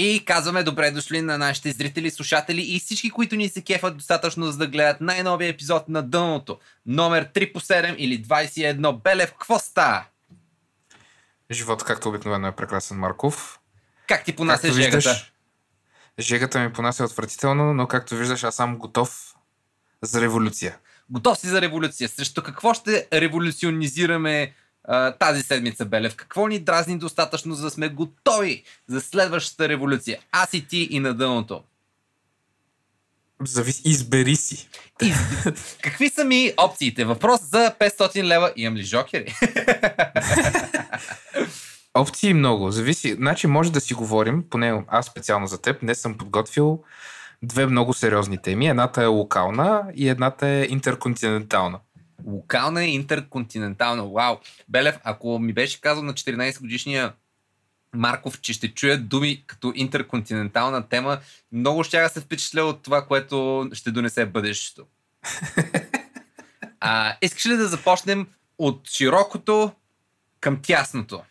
И казваме добре дошли на нашите зрители, слушатели и всички, които ни се кефат достатъчно за да гледат най-новия епизод на Дъното. Номер 3 по 7 или 21. Белев, какво става? Живота, както обикновено е прекрасен, Марков. Как ти понася жегата? виждаш, жегата ми понася отвратително, но както виждаш, аз съм готов за революция. Готов си за революция. Срещу какво ще революционизираме а, тази седмица, Белев? Какво ни дразни достатъчно, за да сме готови за следващата революция? Аз и ти и на дъното. Зависи, избери си. И, какви са ми опциите? Въпрос за 500 лева. Имам ли жокери? Опции много. Зависи. Значи може да си говорим, поне аз специално за теб, не съм подготвил две много сериозни теми. Едната е локална и едната е интерконтинентална. Локална и интерконтинентална. Вау. Белев, ако ми беше казал на 14 годишния Марков, че ще чуя думи като интерконтинентална тема, много ще да се впечатля от това, което ще донесе бъдещето. А, искаш ли да започнем от широкото към тясното?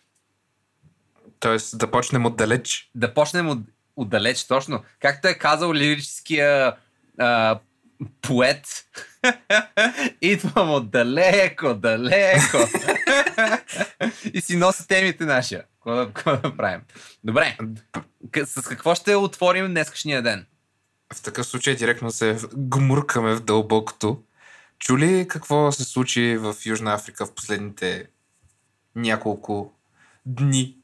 Тоест да почнем отдалеч. Да почнем от, отдалеч, точно. Както е казал лирическия а, поет, идвам отдалеко, далеко. и си носи темите нашия. Какво да, какво да правим? Добре, с какво ще отворим днескашния ден? В такъв случай директно се гмуркаме в дълбокото. Чули какво се случи в Южна Африка в последните няколко дни?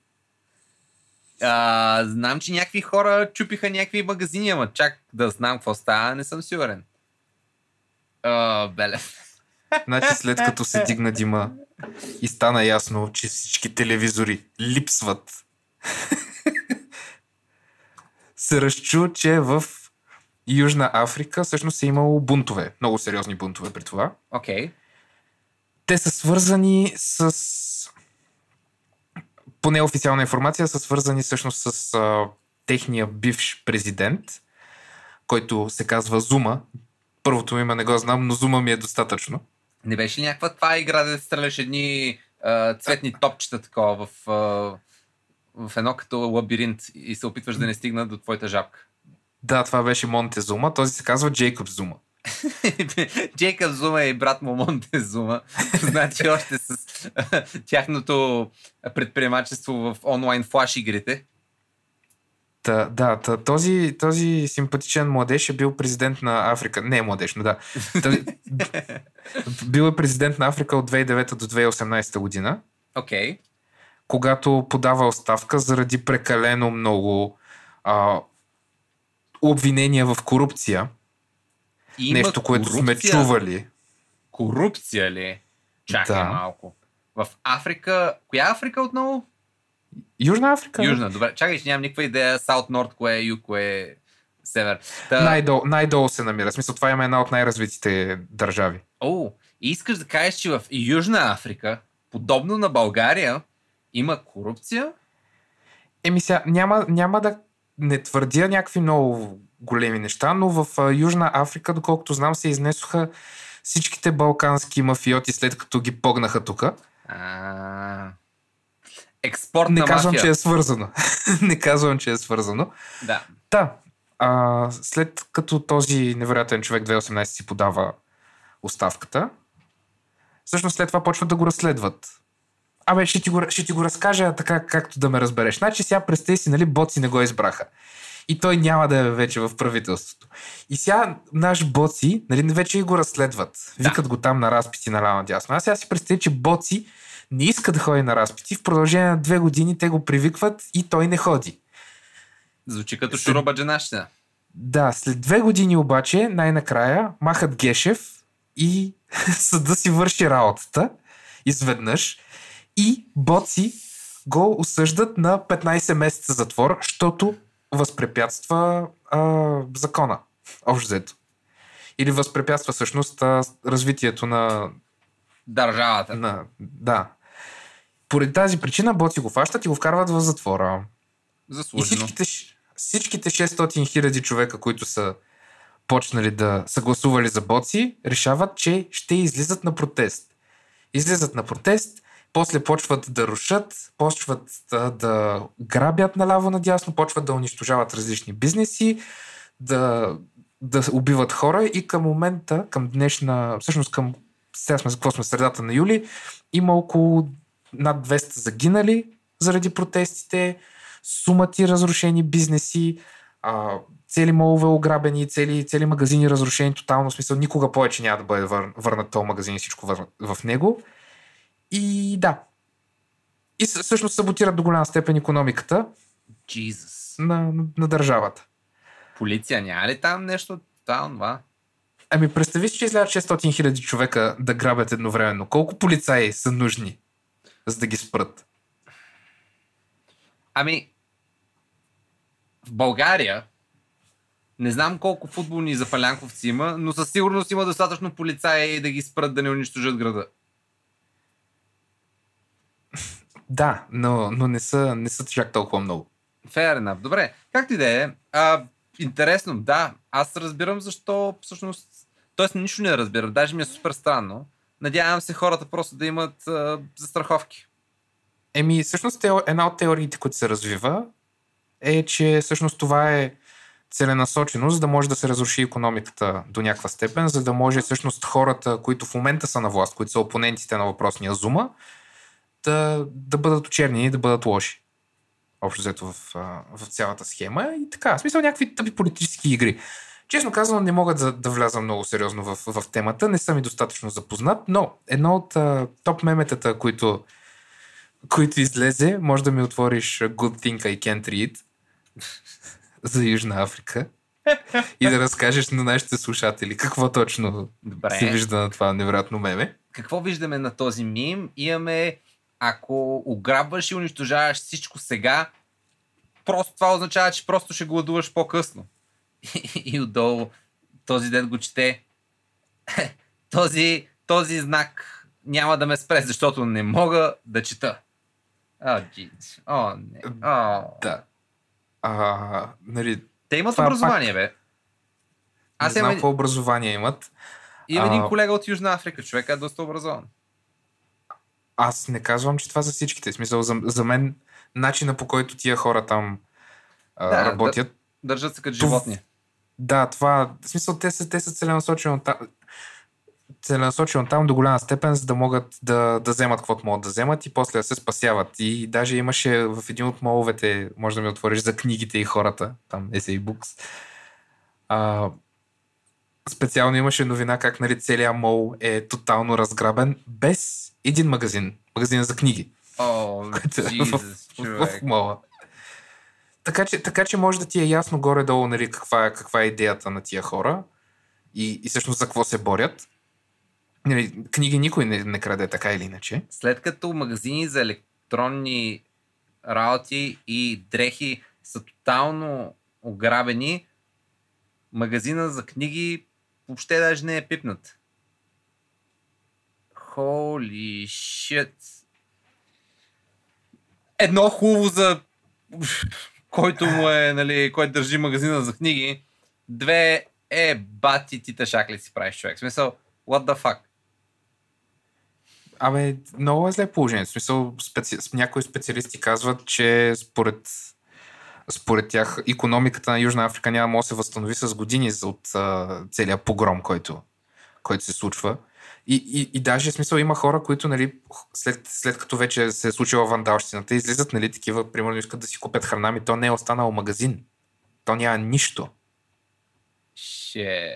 А, знам, че някакви хора чупиха някакви магазини, ама чак да знам какво става, не съм сигурен. А, Белев. Значи след като се дигна дима и стана ясно, че всички телевизори липсват, се разчу, че в Южна Африка всъщност е имало бунтове. Много сериозни бунтове при това. Окей. Okay. Те са свързани с... По неофициална информация са свързани всъщност с а, техния бивш президент, който се казва Зума. Първото име не го знам, но Зума ми е достатъчно. Не беше ли някаква това игра да стреляш едни а, цветни топчета такова в, а, в едно като лабиринт и се опитваш да не стигнат до твоята жабка? Да, това беше Монте Зума. Този се казва Джейкоб Зума. Джейкъб Зума и брат му Монте Зума. Значи още с тяхното предприемачество в онлайн флаш игрите. Та, да, та, този, този симпатичен младеж е бил президент на Африка. Не е младеж, но да. Този, бил е президент на Африка от 2009 до 2018 година, Окей. Okay. когато подава оставка заради прекалено много а, обвинения в корупция. Има Нещо, което сме корупция? чували. Корупция ли? Чакай Да. малко. В Африка... Коя Африка отново? Южна Африка? Южна. Добре, чакай, че нямам никаква идея. Саут, Норд, кое е юг, кое е север. Та... Най-долу, най-долу се намира. В смисъл, това има една от най-развитите държави. О, и искаш да кажеш, че в Южна Африка, подобно на България, има корупция? Еми сега, няма, няма да не твърдя някакви много големи неща, но в Южна Африка, доколкото знам, се изнесоха всичките балкански мафиоти, след като ги погнаха тук. А... Експортна Не казвам, мафия. че е свързано. не казвам, че е свързано. Да. Да, а, след като този невероятен човек 2018 си подава оставката, всъщност след това почват да го разследват. Абе, ще ти го, ще ти го разкажа така, както да ме разбереш. Значи сега представи си, нали, боци не го избраха. И той няма да е вече в правителството. И сега наш боци, нали, вече и го разследват. Да. Викат го там на разпити наляво надясно. Аз сега си представя, че боци не иска да ходи на разпити. В продължение на две години те го привикват и той не ходи. Звучи като След- шуробаджанащина. Да, след две години обаче, най-накрая, махат Гешев и съда си върши работата изведнъж и боци го осъждат на 15 месеца затвор, защото възпрепятства а, закона, общо взето. Или възпрепятства всъщност а, развитието на, Държавата. на... Да. Поради тази причина боци го фащат и го вкарват в затвора. И Заслужено. всичките, ш- всичките 600 хиляди човека, които са почнали да са гласували за боци, решават, че ще излизат на протест. Излизат на протест, после почват да рушат, почват да, да грабят наляво надясно, почват да унищожават различни бизнеси, да, да убиват хора и към момента, към днешна, всъщност към сега сме, какво сме, средата на юли, има около над 200 загинали заради протестите, сумати разрушени бизнеси, а, цели молове ограбени, цели, цели магазини разрушени тотално, в смисъл никога повече няма да бъде вър, върнат този магазин и всичко вър, в него. И да. И всъщност саботират до голяма степен економиката Jesus. на, на, на държавата. Полиция няма ли там нещо тотално това? Ами представи си, че излязат 600 хиляди човека да грабят едновременно. Колко полицаи са нужни, за да ги спрат? Ами, в България не знам колко футболни запалянковци има, но със сигурност има достатъчно полицаи да ги спрат да не унищожат града. Да, но, но не, са, не са чак толкова много. Fair enough. Добре, както и да е. А, интересно, да. Аз разбирам защо всъщност... Тоест, нищо не разбирам. Даже ми е супер странно. Надявам се хората просто да имат а, застраховки. Еми, всъщност една от теориите, които се развива, е, че всъщност това е целенасочено, за да може да се разруши економиката до някаква степен, за да може всъщност хората, които в момента са на власт, които са опонентите на въпросния Зума, да, да бъдат очернени да бъдат лоши. Общо взето в, в цялата схема. И така, в смисъл някакви тъпи политически игри. Честно казано, не мога да, да вляза много сериозно в, в темата, не съм и достатъчно запознат, но едно от а, топ меметата, които, които излезе, може да ми отвориш Good Thing I Can't Read за Южна Африка и да разкажеш на нашите слушатели какво точно Добре. се вижда на това невероятно меме. Какво виждаме на този мим? Имаме, ако ограбваш и унищожаваш всичко сега, просто това означава, че просто ще гладуваш по-късно. И, отдолу този ден го чете. този, този знак няма да ме спре, защото не мога да чета. О, джиз. О, не. О. Да. А, нали, Те имат образование, бе. Аз не знам какво образование имат. имам един А. колега от Южна Африка, човек е доста образован. Аз не казвам, че това за всичките. В смисъл, за, за мен, начина по който тия хора там а, Да, работят, Държат се като животни. Да, това, в смисъл, те са, те са целенасочено там, целенасочено там до голяма степен, за да могат да, да вземат каквото могат да вземат и после да се спасяват. И даже имаше в един от моловете, може да ми отвориш за книгите и хората, там Essay Books, а, специално имаше новина как нали, целият мол е тотално разграбен без един магазин. Магазин за книги. О, в, Jesus, в, в човек. мола. Така че, така че може да ти е ясно горе-долу нали, каква, е, каква е идеята на тия хора и, и всъщност за какво се борят. Нали, книги никой не, не краде така или иначе. След като магазини за електронни работи и дрехи са тотално ограбени, магазина за книги въобще даже не е пипнат. Holy shit. Едно хубаво за който му е, нали, който държи магазина за книги. Две е, бати, ти тъшак ли си правиш човек? В смисъл, what the fuck? Абе, много е зле положението. В смисъл, специ... някои специалисти казват, че според, според тях економиката на Южна Африка няма да се възстанови с години от а, целият погром, който, който се случва. И, и, и даже смисъл има хора, които нали, след, след като вече се е случила вандалщината, излизат нали, такива, примерно искат да си купят храна, ми то не е останал магазин. То няма нищо. Ще...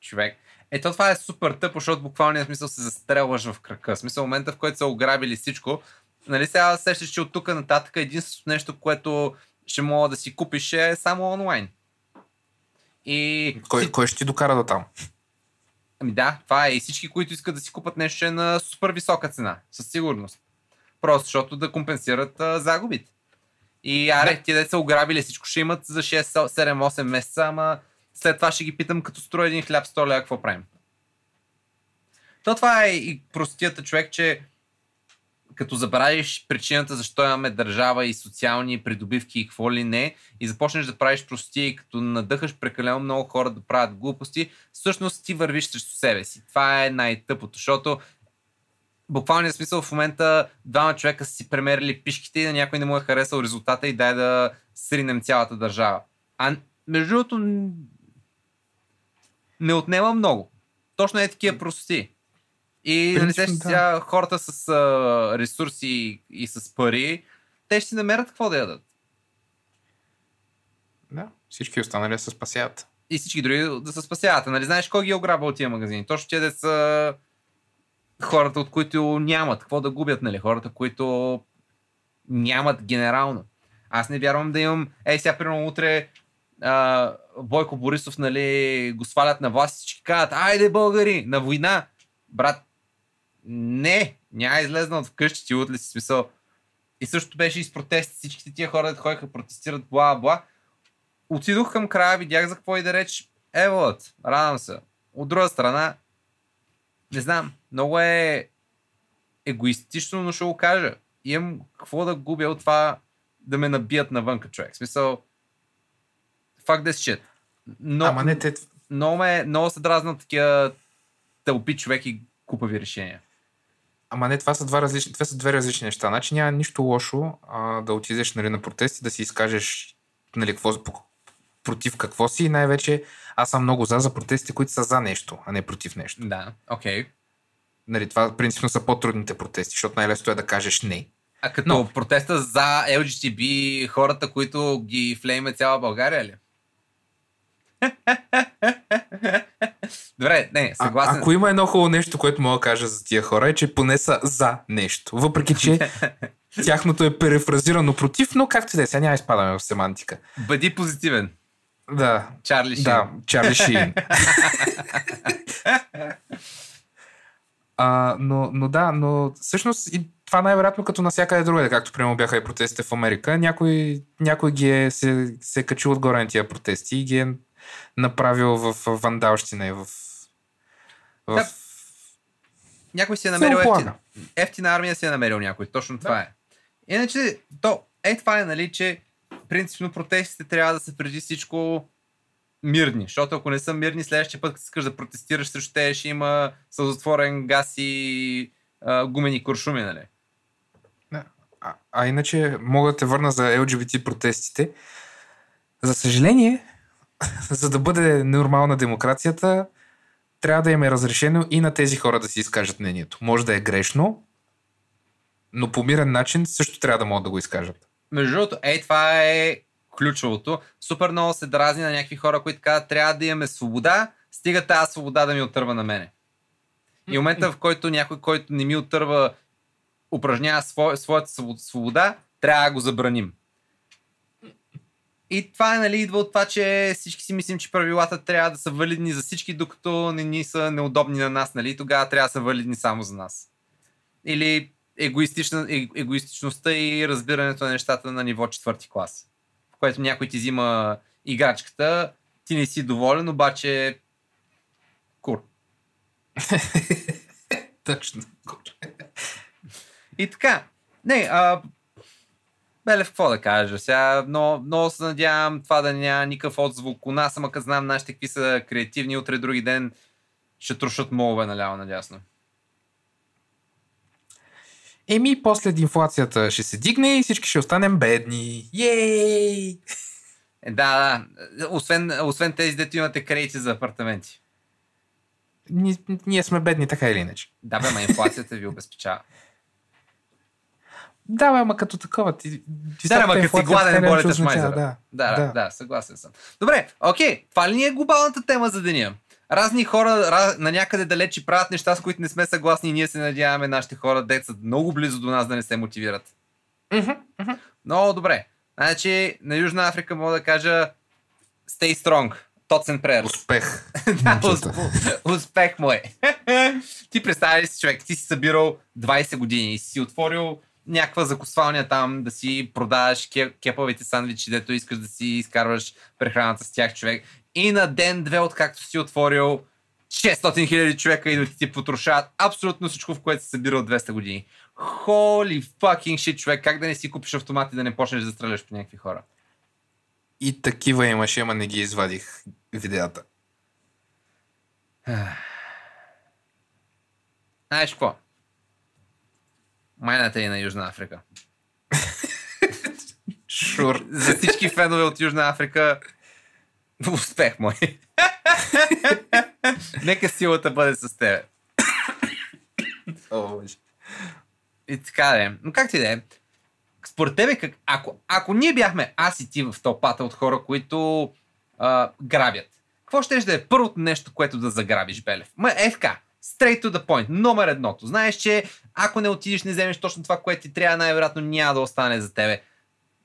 Човек. Ето това е супер тъпо, защото буквално смисъл се застрелваш в крака. В смисъл момента, в който са ограбили всичко. Нали сега сещаш, че от тук нататък единственото нещо, което ще мога да си купиш е само онлайн. И... Кой, кой ще ти докара до там? Ами да, това е. И всички, които искат да си купат нещо, ще е на супер висока цена. Със сигурност. Просто защото да компенсират а, загубите. И аре, ти деца ограбили всичко, ще имат за 6, 7, 8 месеца, ама след това ще ги питам, като строя един хляб 100 лева, какво правим? То това е и простията човек, че като забравиш причината защо имаме държава и социални придобивки и какво ли не, и започнеш да правиш простия и като надъхаш прекалено много хора да правят глупости, всъщност ти вървиш срещу себе си. Това е най-тъпото, защото буквалния смисъл в момента двама човека са си премерили пишките и на някой не му е харесал резултата и дай да сринем цялата държава. А между другото не отнема много. Точно е такива прости. И нали, да. сега хората с а, ресурси и с пари, те ще си намерят какво да ядат. Да, всички останали се спасяват. И всички други да се спасяват. Нали знаеш кой ги е ограбил от тия магазини? Точно те да са хората, от които нямат какво да губят, нали? Хората, които нямат генерално. Аз не вярвам да имам... Ей, сега, примерно, утре а, Бойко Борисов, нали, го свалят на власт и всички казват, айде българи, на война. Брат, не, няма излезна от вкъщи ти утре си смисъл. И също беше и с протести. Всичките тия хора, да ходиха протестират, бла, бла. Отидох към края, видях за какво и да реч. Еволът, радвам се. От друга страна, не знам, много е егоистично, но ще го кажа. Имам какво да губя от това да ме набият навънка човек. В смисъл, fuck this shit. Но, Ама не, те, много, ме, много се дразнат такива тълпи човек и купави решения. Ама не, това са, два различни, това са две различни неща. Значи няма нищо лошо а, да отидеш нали, на протести, да си изкажеш нали, какво, против какво си и най-вече аз съм много за за протестите, които са за нещо, а не против нещо. Да, окей. Okay. Нали, това принципно са по-трудните протести, защото най-лесно е да кажеш не. А като Но- протеста за LGTB, хората, които ги флейме цяла България ли? Добре, не, А, съгласен. ако има едно хубаво нещо, което мога да кажа за тия хора, е, че поне са за нещо. Въпреки, че тяхното е перефразирано против, но както и да е, сега няма изпадаме в семантика. Бъди позитивен. Да, Чарли Шин. да, Чарли Шин. а, но, но да, но всъщност и това най-вероятно като навсякъде другаде, както примерно бяха и протестите в Америка. Някой, някой ги е, се, се е качил отгоре на тия протести и ги е направил в вандалщина и в... в... Да. Някой си е Се намерил ефтина, ефтина армия, си е намерил някой. Точно това е. Иначе, то, е това е, нали, че принципно протестите трябва да са преди всичко мирни, защото ако не са мирни, следващия път, като искаш да протестираш срещу те, ще има сълзотворен газ и а, гумени куршуми, нали? А, а иначе мога да те върна за LGBT протестите. За съжаление, за да бъде нормална демокрацията, трябва да им е разрешено и на тези хора да си изкажат мнението. Може да е грешно, но по мирен начин също трябва да могат да го изкажат. Между другото, ей, това е ключовото. Супер много се дразни на някакви хора, които казват, трябва да имаме свобода, стига тази свобода да ми отърва на мене. И момента, в който някой, който не ми отърва, упражнява сво, своята своб- свобода, трябва да го забраним. И това нали, идва от това, че всички си мислим, че правилата трябва да са валидни за всички, докато не ни са неудобни на нас, нали? Тогава трябва да са валидни само за нас. Или егоистична, е, егоистичността и разбирането на нещата на ниво четвърти клас. В което някой ти взима играчката, ти не си доволен, обаче кур. Точно. И така. Не, а, Белев, какво да кажа? Сега много, много се надявам това да няма никакъв отзвук у нас, ама като знам нашите какви са креативни, утре други ден ще трушат молове наляво надясно. Еми, после инфлацията ще се дигне и всички ще останем бедни. Йей! Е, да, да. Освен, освен тези, дето имате кредити за апартаменти. Ние, ние сме бедни така или иначе. Да, бе, ма инфлацията ви обезпечава. Да, бе, ама като такова. Ти, Да, ама като си гладен, не болеташ майзера. Да, Да, да, да, съгласен съм. Добре, окей, това ли ни е глобалната тема за деня? Разни хора раз, на някъде далечи правят неща, с които не сме съгласни и ние се надяваме нашите хора, деца много близо до нас, да не се мотивират. Много добре. Значи, на Южна Африка мога да кажа Stay strong. Thoughts and prayers. Успех. Да, усп- успех му е. ти представяш ли си, човек, ти си събирал 20 години и си отворил някаква закусвалня там, да си продаваш ке- кепавите сандвичи, дето искаш да си изкарваш прехраната с тях, човек. И на ден-две, откакто си отворил 600 хиляди човека и да ти потрошават абсолютно всичко, в което си събирал 200 години. Holy fucking shit, човек, как да не си купиш автомат и да не почнеш да стреляш по някакви хора? И такива имаше, ама не ги извадих видеята. Знаеш какво? Майната е на Южна Африка. Шур. За всички фенове от Южна Африка, успех мой. Нека силата бъде с теб. И така да е. Но как ти да е? Според тебе, как, ако, ако ние бяхме аз и ти в тълпата от хора, които а, грабят, какво ще да е първото нещо, което да заграбиш, Белев? Ма е така, straight to the point, номер едното. Знаеш, че ако не отидеш, не вземеш точно това, което ти трябва, най-вероятно няма да остане за тебе.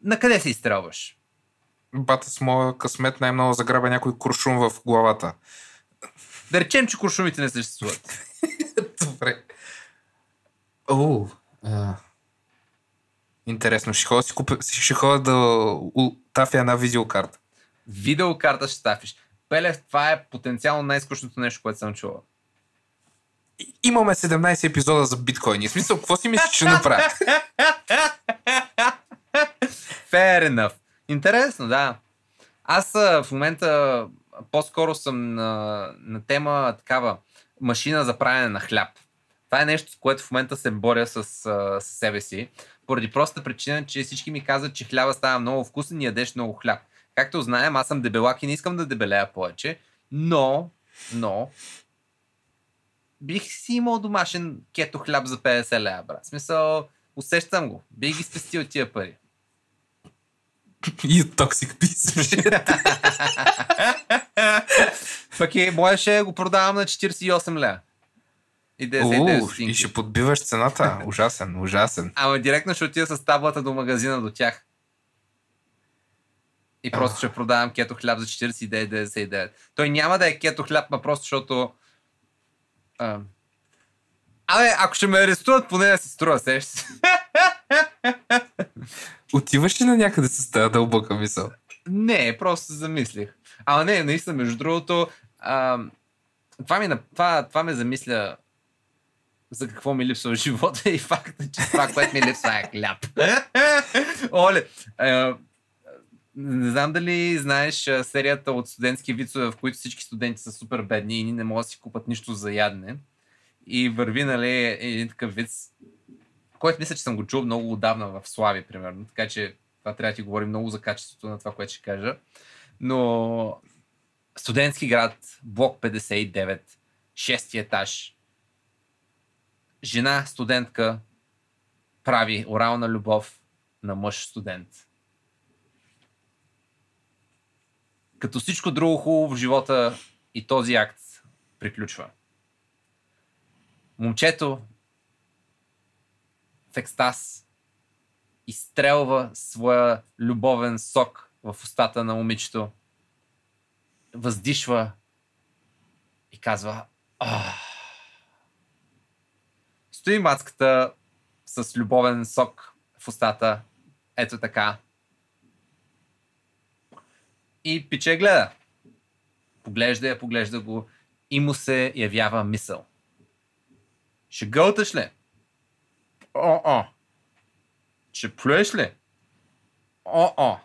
На къде се изстрелваш? Бата с моя късмет най-много заграбя някой куршум в главата. Да речем, че куршумите не съществуват. Добре. О, а... Интересно, ще ходя, си купя, ще ходя да тафя една видеокарта. Видеокарта ще стафиш. Пелев, това е потенциално най-скучното нещо, което съм чувал. Имаме 17 епизода за биткоини. В смисъл, какво си мислиш, че направя? Fair enough. Интересно, да. Аз в момента по-скоро съм на, на тема такава машина за правене на хляб. Това е нещо, с което в момента се боря с, с себе си, поради простата причина, че всички ми казват, че хляба става много вкусен и ядеш много хляб. Както знаем, аз съм дебелак и не искам да дебелея повече, но, но, бих си имал домашен кето хляб за 50 лева, брат. В смисъл, усещам го. Бих ги спестил тия пари. И токсик пис. Пък и можеше го продавам на 48 лева. И 99 О, и стотинки. ще подбиваш цената. Ужасен, ужасен. Ама директно ще отида с таблата до магазина до тях. И просто ще продавам кето хляб за 49,99. Той няма да е кето хляб, ма просто защото... А... Абе, ако ще ме арестуват, поне да се струва, сещаш се. Отиваш ли на някъде с тази дълбока мисъл? Не, просто се замислих. Ама не, наистина, между другото, а, това, ми, това, това ме замисля за какво ми липсва живота и факта, че това, което ми липсва е хляб. Оле, не знам дали знаеш серията от студентски вицове, в които всички студенти са супер бедни и не могат да си купат нищо за ядене. И върви, нали, един такъв виц, който мисля, че съм го чул много отдавна в Слави, примерно. Така че това трябва да ти говори много за качеството на това, което ще кажа. Но студентски град, блок 59, шести етаж. Жена студентка прави орална любов на мъж студент. Като всичко друго хубаво в живота и този акт приключва. Момчето в екстаз изстрелва своя любовен сок в устата на момичето, въздишва и казва Ах. Стои мацката с любовен сок в устата, ето така. И пиче гледа. Поглежда я, поглежда го и му се явява мисъл. Ще гълташ ли? О-о. Ще плюеш ли? О-о.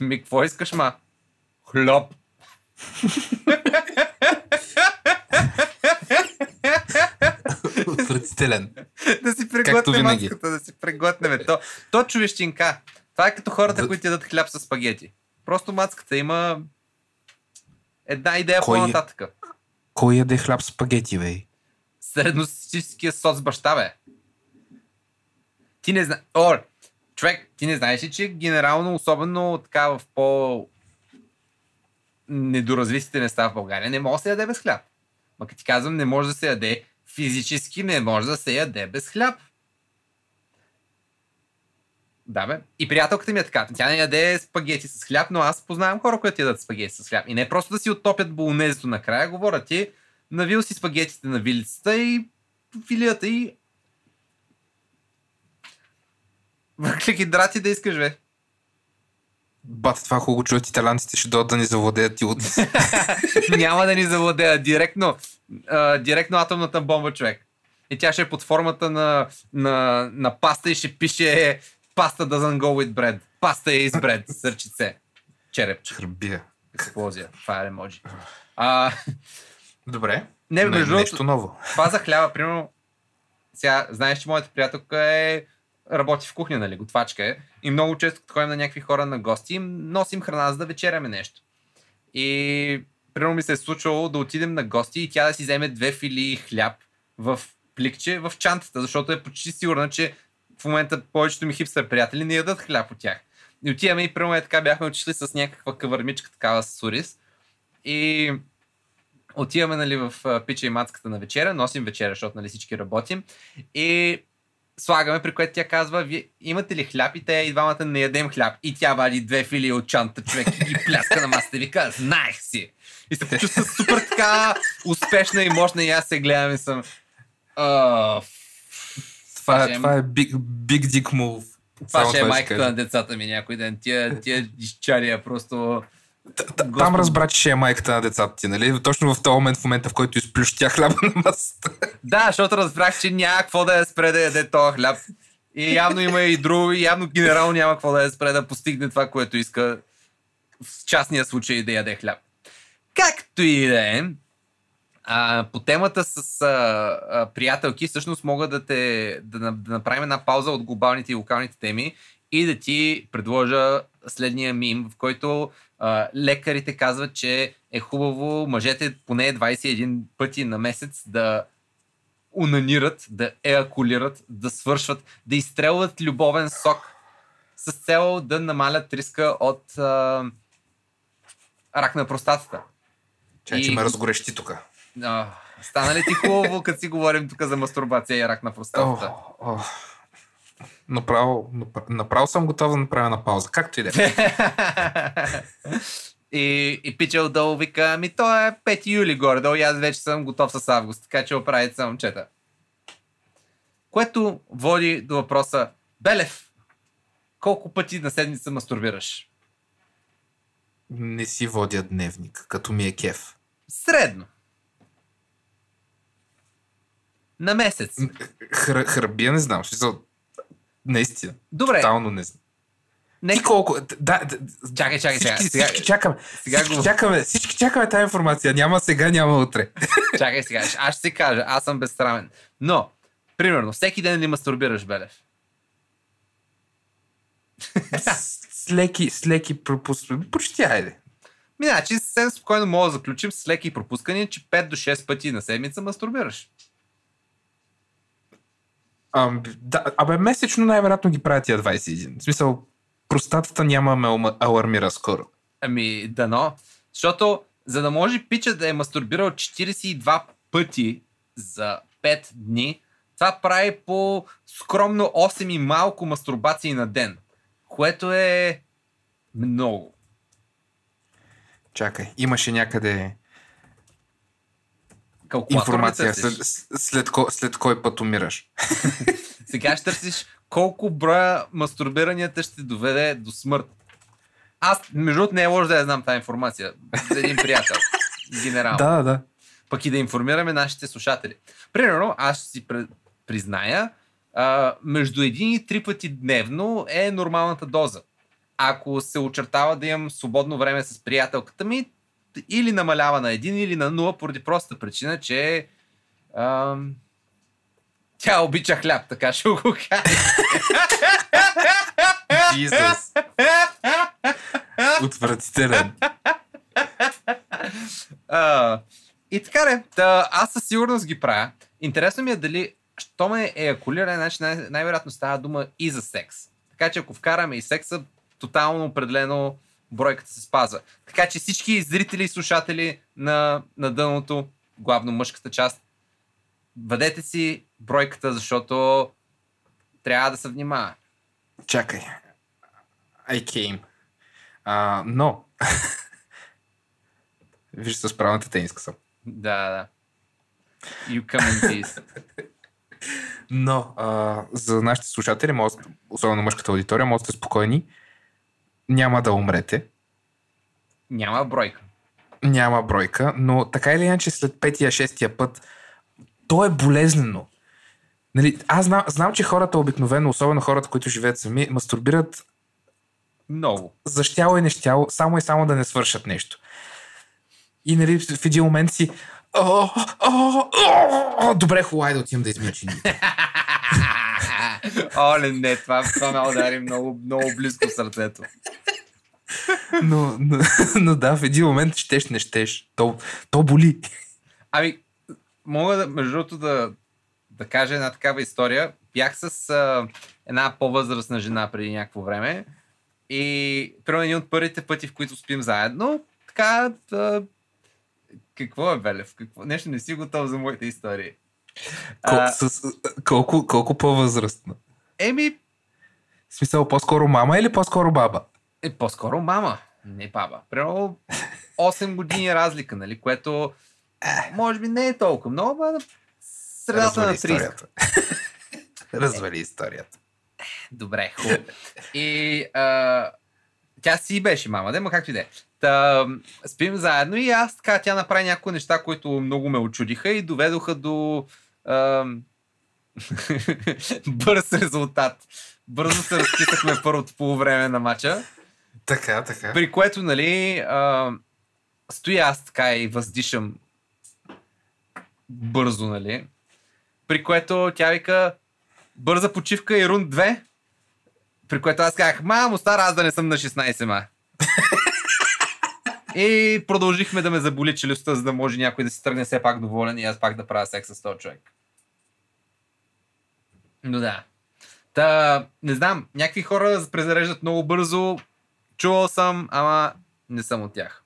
Ми, какво искаш, ма? Хляб. Отвратителен. да си преглътне маската, да си преглътне. Бе. То, то човещинка. Това е като хората, Да. които ядат хляб с спагети. Просто мацката има една идея Кой е? по-нататъка. Кой яде хляб с спагети, бе? Средностатистическия соц баща, бе. Ти не знаеш... О, човек, ти не знаеш ли, че генерално, особено така в по недоразвитите места в България, не може да се яде без хляб. Ма като ти казвам, не може да се яде физически, не може да се яде без хляб. Да, бе. И приятелката ми е така. Тя не яде спагети с хляб, но аз познавам хора, които ядат спагети с хляб. И не просто да си оттопят болонезето накрая, говоря ти, навил си спагетите на вилицата и филията и Въкли драти да искаш, бе. Бата, това хубаво чуят италянците, ще дойдат да ни завладеят и от... Няма да ни завладея. Директно, а, директно атомната бомба, човек. И тя ще е под формата на, на, на паста и ще пише паста doesn't go with bread. Паста is bread. Сърчице. Черепче. Хърбия. Експлозия. Това е емоджи. А, Добре. не, между другото, нещо ново. това за хляба, примерно, Сега, знаеш, че моята приятелка е работи в кухня, нали, готвачка е. И много често, като ходим на някакви хора на гости, им носим храна, за да вечеряме нещо. И примерно ми се е случвало да отидем на гости и тя да си вземе две фили хляб в пликче в чантата, защото е почти сигурна, че в момента повечето ми хипстер приятели не ядат хляб от тях. И отиваме и примерно е така бяхме отишли с някаква кавърмичка такава с ориз. И отиваме нали, в пича и мацката на вечеря, носим вечеря, защото нали, всички работим. И слагаме, при което тя казва, вие имате ли хляб и те и двамата не ядем хляб. И тя вади две фили от чанта човек и ги пляска на масата и ви казва, знаех си. И се почувства супер така успешна и мощна и аз се гледам и съм... «А, Това, е, това е big, big dick move. Това Само ще е майката на децата ми някой ден. Тия, тия изчария просто... Т- Там разбра, че ще е майката на децата ти, нали? Точно в този момент, в момента, в който изплющя хляба на масата. Да, защото разбрах, че няма какво да я спре да яде този хляб. И явно има и друго, и явно генерално няма какво да я спре да постигне това, което иска в частния случай да яде хляб. Както и да е, а, по темата с а, а, приятелки, всъщност мога да, те, да, да направим една пауза от глобалните и локалните теми и да ти предложа следния мим, в който а, лекарите казват, че е хубаво мъжете поне 21 пъти на месец да унанират, да еакулират, да свършват, да изстрелват любовен сок с цел да намалят риска от а, рак на простатата. Чай, И- че ме разгорещи тук. А, стана ли ти хубаво, като си говорим тук за мастурбация и рак на простатата? О, о. Направо, направо, съм готов да направя на пауза. Както и да е. и, и пича отдолу вика, ми то е 5 юли горе-долу и аз вече съм готов с август, така че оправите се момчета. Което води до въпроса, Белев, колко пъти на седмица мастурбираш? Не си водя дневник, като ми е кеф. Средно. На месец. Хр, хърбия не знам. Смисъл, наистина. Добре. Тотално не знам. Не, Ти колко... Да, да, Чакай, чакай, всички, сега. сега всички чакаме. сега всички, го- чакаме всички чакаме тази информация. Няма сега, няма утре. Чакай сега, аз ще си кажа, аз съм безсрамен. Но, примерно, всеки ден ли мастурбираш, Белев? с, с леки, с леки пропускания. Почти айде. Ми, значи съвсем спокойно мога да заключим с леки пропускания, че 5 до 6 пъти на седмица мастурбираш. А, да, абе, месечно най-вероятно ги правят тия 21. В смисъл, простатата няма ме алармира скоро. Ами, дано. Защото, за да може пича да е мастурбирал 42 пъти за 5 дни, това прави по скромно 8 и малко мастурбации на ден. Което е много. Чакай, имаше някъде информация след, след, ко, след кой път умираш. Сега ще търсиш колко броя мастурбиранията ще доведе до смърт. Аз, между другото, не е лошо да я знам тази информация. За един приятел. Генерал. Да, да, да. Пък и да информираме нашите слушатели. Примерно, аз си призная, а, между един и три пъти дневно е нормалната доза. Ако се очертава да имам свободно време с приятелката ми, или намалява на един, или на нула, поради простата причина, че ам, тя обича хляб, така ще го кажа. Отвратителен. И така де, да, аз със сигурност ги правя. Интересно ми е дали, що ме еякулира, значи най- най-вероятно става дума и за секс. Така че ако вкараме и секса, тотално определено бройката се спазва. Така че всички зрители и слушатели на, на дъното, главно мъжката част, въдете си бройката, защото трябва да се внимава. Чакай. I came. А, но... Виж, с правилната тениска съм. Да, да. You come in peace. Но а, за нашите слушатели, може, особено мъжката аудитория, може да сте спокойни. Няма да умрете. Няма бройка. Няма бройка, но така или иначе след петия, шестия път, то е болезнено. Нали, аз знам, знам, че хората обикновено, особено хората, които живеят сами, мастурбират Много. за щяло и нещяло, само и само да не свършат нещо. И нали, в един момент си, О, о, о, добре, хубаво, да отивам да измия чините. Оле, не, това, това ме удари много, много близко в сърцето. Но, но, но да, в един момент щеш, не щеш. То, то боли. Ами, мога да, между другото, да, да кажа една такава история. Бях с а, една по-възрастна жена преди някакво време и примерно един от първите пъти, в които спим заедно, така, а, какво е Велев? Какво? Нещо не си готов за моите истории. Кол, с, колко, колко по-възрастна? еми, В смисъл, по-скоро мама или по-скоро баба? е, по-скоро мама, не баба. Примерно 8 години разлика, нали, което може би не е толкова много, на средата на 30. историята. Развали историята. Добре, хубаво. И а, тя си беше мама, да, ма както и да е. Та, спим заедно и аз така, тя направи някои неща, които много ме очудиха и доведоха до бърз резултат. Бързо се разпитахме първото полувреме на матча, Така, така. при което, нали, а, стоя аз така и въздишам бързо, нали, при което тя вика бърза почивка и рунд 2, при което аз казах, мамо, стара, аз да не съм на 16, ма. И продължихме да ме заболи челюстта, за да може някой да си тръгне все пак доволен и аз пак да правя секс с този човек. Но да. Та, не знам, някакви хора презареждат много бързо. Чувал съм, ама не съм от тях.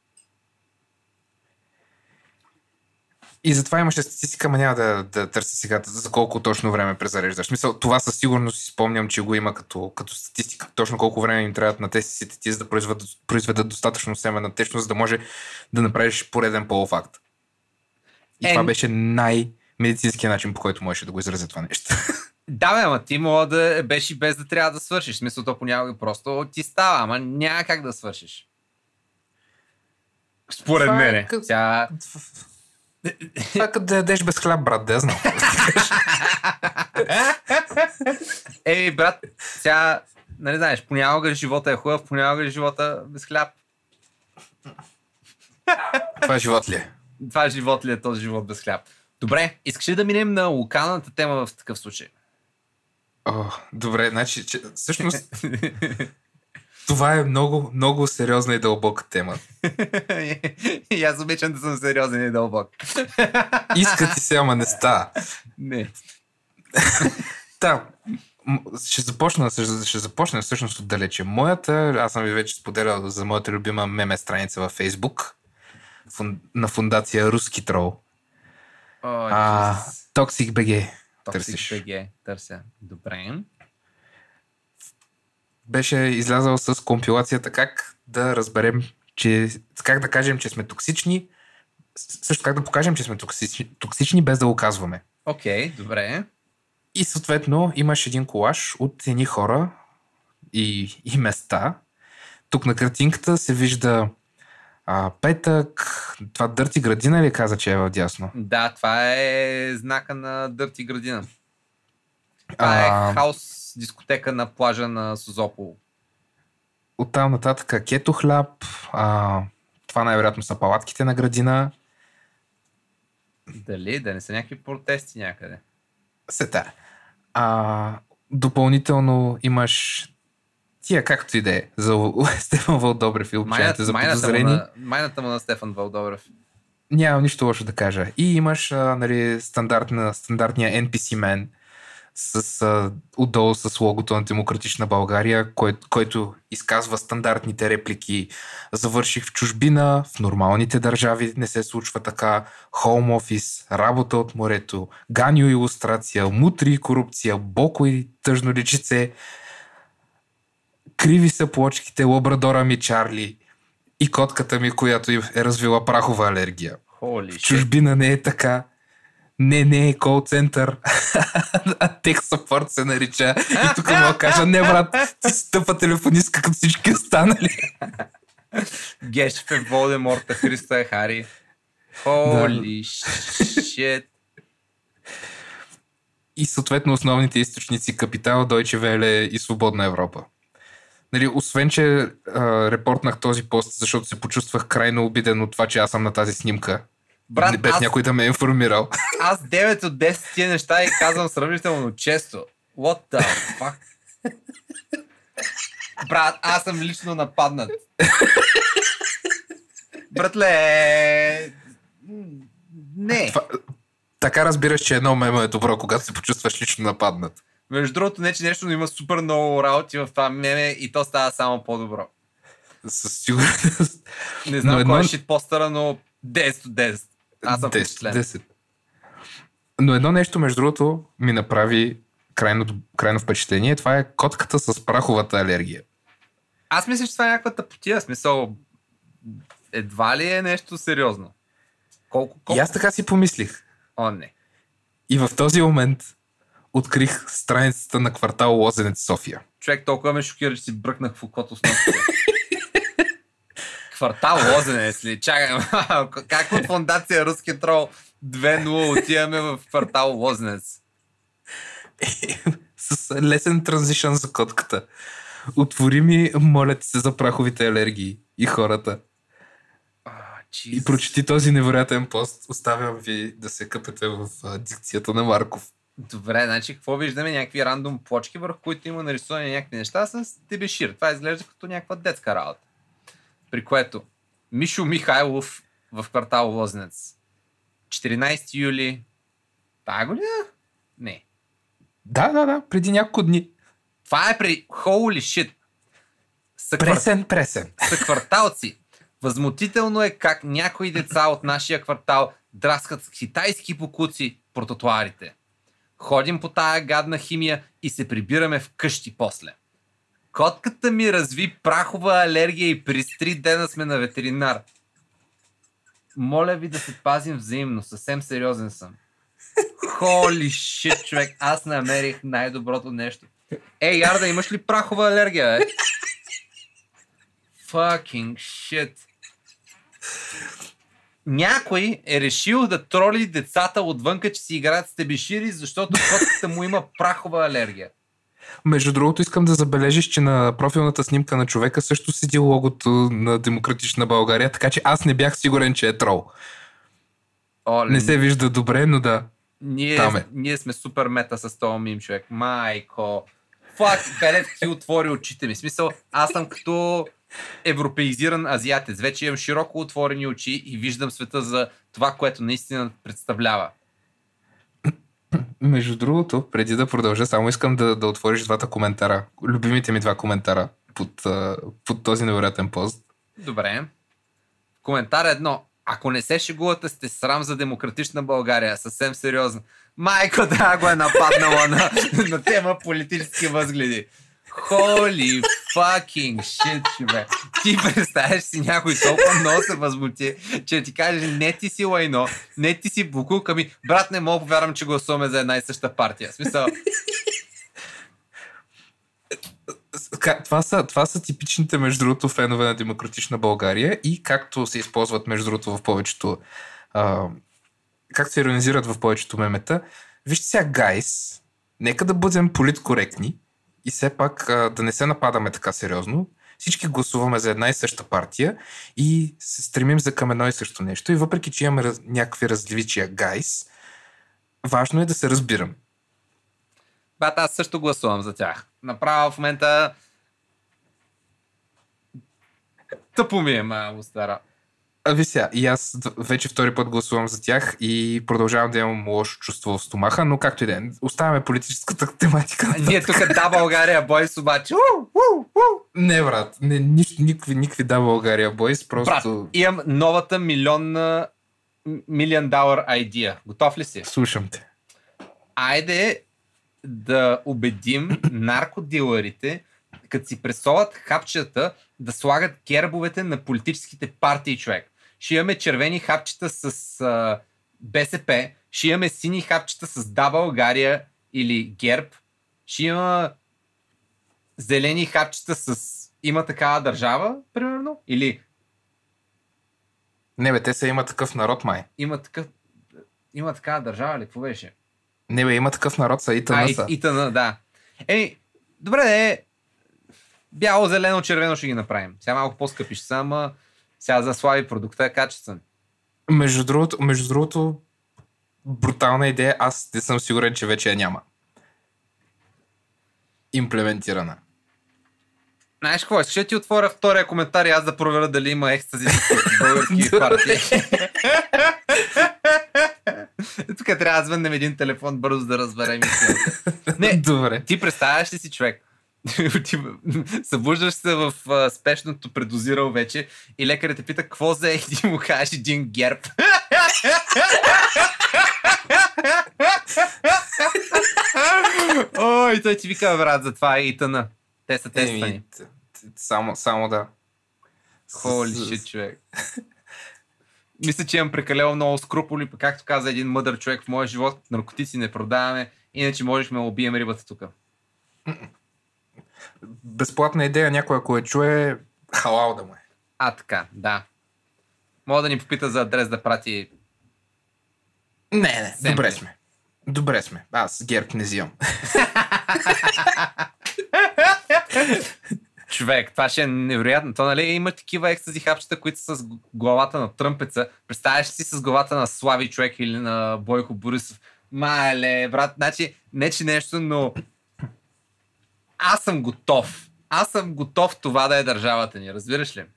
И затова имаше статистика, ама няма да, да търся сега за колко точно време презареждаш. В Смисъл, това със сигурност си спомням, че го има като, като статистика. Точно колко време им трябват на тези синтетизи, за да произведат, произведат достатъчно семена течност, за да може да направиш пореден полуфакт. И Е, това беше най-медицинският начин, по който можеше да го изразя това нещо. Да, бе, ама ти мога да беше и без да трябва да свършиш. Смисъл, то понякога просто ти става, ама няма как да свършиш. Според е мене. къ- Тя... Това е като да ядеш без хляб, брат, да знам. Ей, брат, сега, нали знаеш, понякога живота е хубав, понякога живота без хляб. това живот ли е? Това живот ли е този живот без хляб? Добре, искаш ли да минем на локалната тема в такъв случай? О, добре, значи, че, всъщност това е много, много сериозна и дълбока тема. и аз обичам да съм сериозен и дълбок. Иска ти се, ама не става. Не. М- ще започна, ще, започна всъщност отдалече. Моята, аз съм ви вече споделял за моята любима меме страница във Фейсбук фун, на фундация Руски трол. BG. Toxic търсиш. BG. Търся. Добре. Беше излязъл с компилацията как да разберем, че как да кажем, че сме токсични, също как да покажем, че сме токсични, токсични без да го казваме. Окей, добре. И съответно имаш един колаж от едни хора и, и места. Тук на картинката се вижда а, петък, това дърти градина ли каза, че е в дясно? Да, това е знака на Дърти градина. Това А, е хаос дискотека на плажа на Созопол. Оттам нататък кето хляб, а, това най-вероятно са палатките на градина. Дали? Да не са някакви протести някъде. Сета. А, допълнително имаш тия както и да е за Стефан Вълдобрев и обчаните за майната, му подозрени. на, майната му на Стефан Валдобрев. Нямам нищо лошо да кажа. И имаш а, нали, стандартна, стандартния NPC мен с, а, отдолу с логото на Демократична България, кой, който изказва стандартните реплики. Завърших в чужбина, в нормалните държави не се случва така. Хоум офис, работа от морето, ганю илюстрация, мутри и корупция, боко и тъжно личице. Криви са плочките, лабрадора ми Чарли и котката ми, която е развила прахова алергия. Холи В чужбина не е така. Не, не е кол център. тех support се нарича. И тук мога да кажа, не брат, ти си тъпа телефонистка като всички останали. Гешев е Волдеморт, а Христо е Хари. Холи шит. И съответно основните източници Капитал, Deutsche Welle и Свободна Европа. Нали, освен, че а, репортнах този пост, защото се почувствах крайно обиден от това, че аз съм на тази снимка. Брат, без аз, някой да ме е информирал. аз 9 от 10 тия неща и казвам сравнително често. What the fuck? Брат, аз съм лично нападнат. Братле, не. Това, така разбираш, че едно мемо е добро, когато се почувстваш лично нападнат. Между другото, не че нещо, но има супер много работи в това меме и то става само по-добро. Със сигурност. Не знам Но едно- кой е шитпостъра, но 10 от 10. Аз съм 10, впечатлен. 10. Но едно нещо, между другото, ми направи крайно, крайно впечатление. Това е котката с праховата алергия. Аз мисля, че това е някаква тъпотия. Смисъл, едва ли е нещо сериозно. Колко, колко? И аз така си помислих. О, не. И в този момент открих страницата на квартал Лозенец София. Човек толкова ме шокира, че си бръкнах в окото с. Квартал Лозенец ли? Чакай, как от фундация Руски трол 2.0 отиваме в квартал Лозенец? с лесен транзишън за котката. Отвори ми, моля ти се за праховите алергии и хората. А, И Jesus. прочети този невероятен пост. Оставям ви да се къпете в а, дикцията на Марков. Добре, значи какво виждаме? Някакви рандом плочки, върху които има нарисувани някакви неща с дебешир. Това изглежда като някаква детска работа. При което Мишо Михайлов в квартал Лознец. 14 юли. Тая година? Не. Да, да, да, преди няколко дни. Това е при Holy shit. Съквар... Пресен, пресен. Съкварталци. Възмутително е как някои деца от нашия квартал драскат с китайски покуци по тротуарите. Ходим по тая гадна химия и се прибираме вкъщи после. Котката ми разви прахова алергия и през три дена сме на ветеринар. Моля ви да се пазим взаимно, съвсем сериозен съм. Холи шит, човек, аз намерих най-доброто нещо. Ей, Ярда, имаш ли прахова алергия, бе? Fucking shit. Някой е решил да троли децата отвънка, че си играят с тебешири, защото котката му има прахова алергия. Между другото, искам да забележиш, че на профилната снимка на човека също седи логото на Демократична България, така че аз не бях сигурен, че е трол. О, Не се вижда добре, но да. ние, там е. ние сме супер мета с този мим, човек. Майко. Фак, къде ти отвори очите ми. Смисъл, аз съм като европеизиран азиатец. Вече имам широко отворени очи и виждам света за това, което наистина представлява. Между другото, преди да продължа, само искам да, да отвориш двата коментара. Любимите ми два коментара под, под този невероятен пост. Добре. Коментар едно. Ако не се шегувате, сте срам за демократична България. Съвсем сериозно. Майко да го е нападнала на, на тема политически възгледи. Holy fucking shit, човек. Ти представяш си някой толкова много се възмути, че ти каже не ти си лайно, не ти си букулка ми. Брат, не мога повярвам, че гласуваме за една и съща партия. Смисъл, Това са, това са типичните, между другото, фенове на Демократична България и както се използват, между другото, в повечето. А, както се иронизират в повечето мемета. Вижте сега, гайс, нека да бъдем политкоректни и все пак да не се нападаме така сериозно. Всички гласуваме за една и съща партия и се стремим за към едно и също нещо. И въпреки, че имаме раз, някакви различия, гайс, важно е да се разбирам. брат, аз също гласувам за тях. Направо в момента тъпо ми е, мамо стара. А, ви сега, и аз вече втори път гласувам за тях и продължавам да имам лошо чувство в стомаха, но както и да е, оставяме политическата тематика. Ние тук да България, бойс обаче. У, у, у. Не, брат, не, нищо, никакви, никакви да България, бойс, Брат, просто имам новата милионна милион долар идея. Готов ли си? слушам те. Айде да убедим наркодилърите, като си пресоват хапчета, да слагат гербовете на политическите партии, човек. Ще имаме червени хапчета с а, БСП, ще имаме сини хапчета с Да България или ГЕРБ, ще има зелени хапчета с има такава държава, примерно, или Не, бе, те са има такъв народ, май. има такъв има такава държава ли? Какво беше? Не, бе, има такъв народ, са и А, са. и тъна, да. Еми, добре, е. Бяло, зелено, червено ще ги направим. Сега малко по-скъпи ще са, ама сега за слаби продукта е качествен. Между другото, между другото, брутална идея, аз не съм сигурен, че вече я няма. Имплементирана. Знаеш какво, ще ти отворя втория коментар и аз да проверя дали има екстази в български партии. Тук трябва да звъннем един телефон бързо да разберем истината. Не, Добре. ти представяш ли си човек? събуждаш се в а, спешното предозирал вече и лекарите пита какво за е и му кажеш един герб. Ой, той ти вика, брат, за това е и тъна. Те са тествани. Само, само да. Холи шит, човек. Мисля, че имам прекалено много скруполи, както каза един мъдър човек в моя живот, наркотици не продаваме, иначе можехме да убием рибата тук. Безплатна идея, някой ако я чуе, халал да му е. А, така, да. Мога да ни попита за адрес да прати. Не, не, Семпли. добре сме. Добре сме. Аз герб не взимам. Човек, това ще е невероятно. То, нали, има такива екстази хапчета, които са с главата на тръмпеца. Представяш си с главата на Слави човек или на Бойко Борисов? Мале, брат, значи, не че нещо, но аз съм готов. Аз съм готов това да е държавата ни, разбираш ли?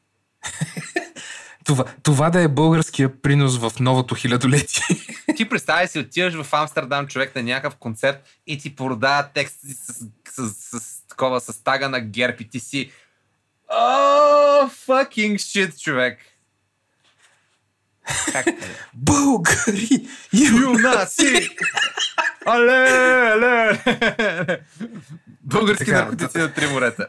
Това, това да е българския принос в новото хилядолетие. Ти представяй си, отиваш в Амстердам човек на някакъв концерт и ти продават тексти с, с, с, с, такова, с тага на герб и ти си Oh, fucking shit, човек. Българи! Юнаци! Але, але! Български Така, наркотици на три морета.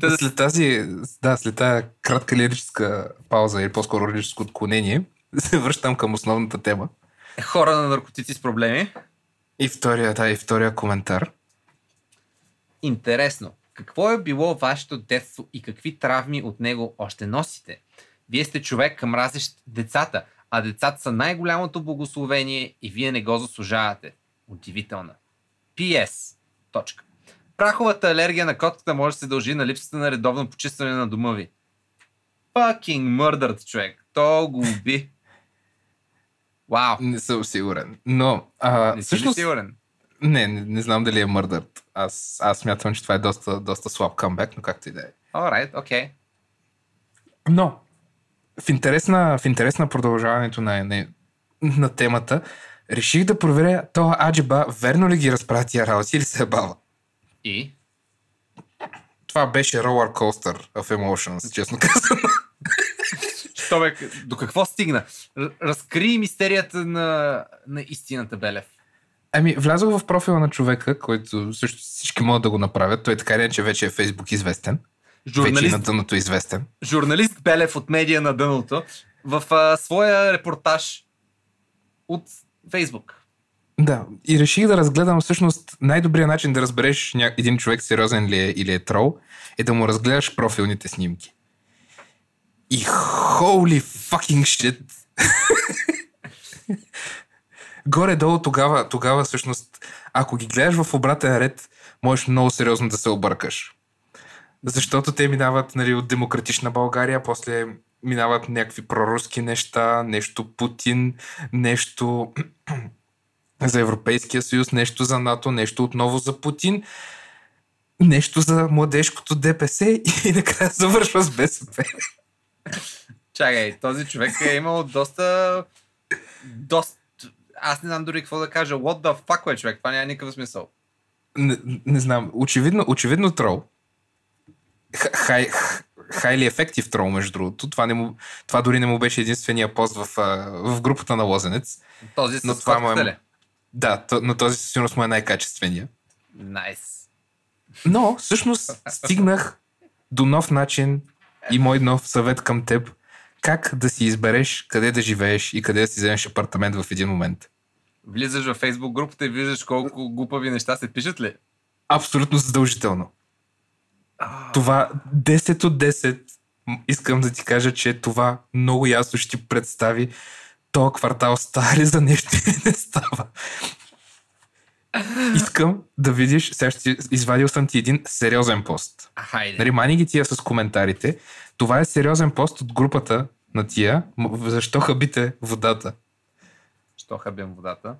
Та След тази, да, след тази кратка лирическа пауза или по-скоро лирическо отклонение, се връщам към основната тема. хора на наркотици с проблеми. И втория, да, и втория коментар. Интересно, какво е било вашето детство и какви травми от него още носите? Вие сте човек мразещ децата, а децата са най-голямото благословение и вие не го заслужавате. Удивителна. П.С. Точка. Праховата алергия на котката може да се дължи на липсата на редовно почистване на дома ви. Fucking murdered, човек. То го уби. Вау. Не съм сигурен. Но, а, Не си всъщност, сигурен? не, не, не знам дали е мърдърт. Аз, аз смятам, че това е доста, доста слаб камбек, но както и да е. Alright, окей. Okay. Но, в интерес на, в интерес на продължаването на, на, на темата, реших да проверя това аджиба, верно ли ги разправя тия работи или се е бава. И? Това беше roller coaster of emotions, честно казано. Що бе, до какво стигна? Разкри мистерията на, на истината, Белев. Ами, влязох в профила на човека, който също всички могат да го направят. Той така иначе вече е Фейсбук известен. Вече Журналист, на дъното известен. журналист Белев от медия на дъното в а, своя репортаж от Фейсбук. Да, и реших да разгледам всъщност най-добрият начин да разбереш ня... един човек сериозен ли е или е трол, е да му разгледаш профилните снимки. И holy fucking shit! Горе-долу тогава, тогава всъщност, ако ги гледаш в обратен ред, можеш много сериозно да се объркаш. Защото те минават нали, от демократична България, после минават някакви проруски неща, нещо Путин, нещо за Европейския съюз, нещо за НАТО, нещо отново за Путин, нещо за младежкото ДПС и накрая завършва с БСП. Чакай, този човек е имал доста... доста... Аз не знам дори какво да кажа. What the fuck, е човек? Това няма никакъв смисъл. Не, не знам, очевидно, очевидно трол. Хай, хайли ефектив трол, между другото. Това, не му, това дори не му беше единствения пост в, в групата на Лозенец. Този Но това му е-? Да, то, но този със сигурност му е най-качествения. Найс. Но, всъщност, стигнах до нов начин и мой нов съвет към теб. Как да си избереш къде да живееш и къде да си вземеш апартамент в един момент. Влизаш във Фейсбук групата и виждаш колко глупави неща се пишат ли? Абсолютно задължително. Това 10 от 10 м, искам да ти кажа, че това много ясно ще ти представи то квартал става ли за нещо не става. Искам да видиш, сега ще извадил съм ти един сериозен пост. Хайде. Нали, мани ги тия с коментарите. Това е сериозен пост от групата на тия. Защо хабите водата? Що хабим водата?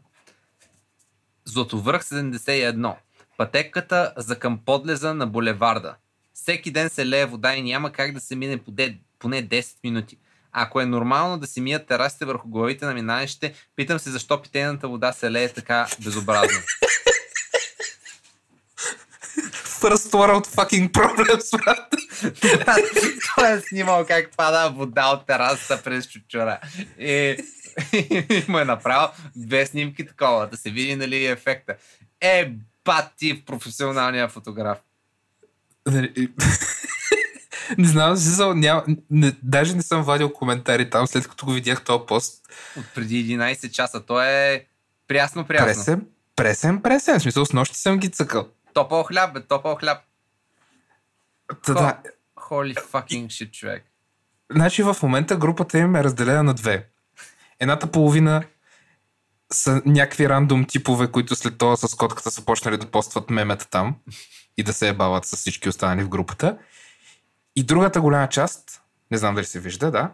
Златовръх 71. Пътеката за към подлеза на булеварда. Всеки ден се лее вода и няма как да се мине поне, поне 10 минути. Ако е нормално да се мият терасите върху главите на минаещите, питам се защо питейната вода се лее така безобразно. First world fucking problems, брат. Той е снимал как пада вода от терасата през чучура. И, и му е направил две снимки такова, да се види нали ефекта. Е, бати в професионалния фотограф. Нали, не знам, смисъл, няма, не, даже не съм вадил коментари там, след като го видях този пост. От преди 11 часа. Той е прясно, прясно. Пресен, пресен, пресен. В смисъл, с нощи съм ги цъкал. Топъл хляб, бе, топъл хляб. Та, да, Holy fucking shit, човек. Значи в момента групата им е разделена на две. Едната половина са някакви рандом типове, които след това с котката са почнали да постват мемета там и да се ебават с всички останали в групата. И другата голяма част, не знам дали се вижда, да,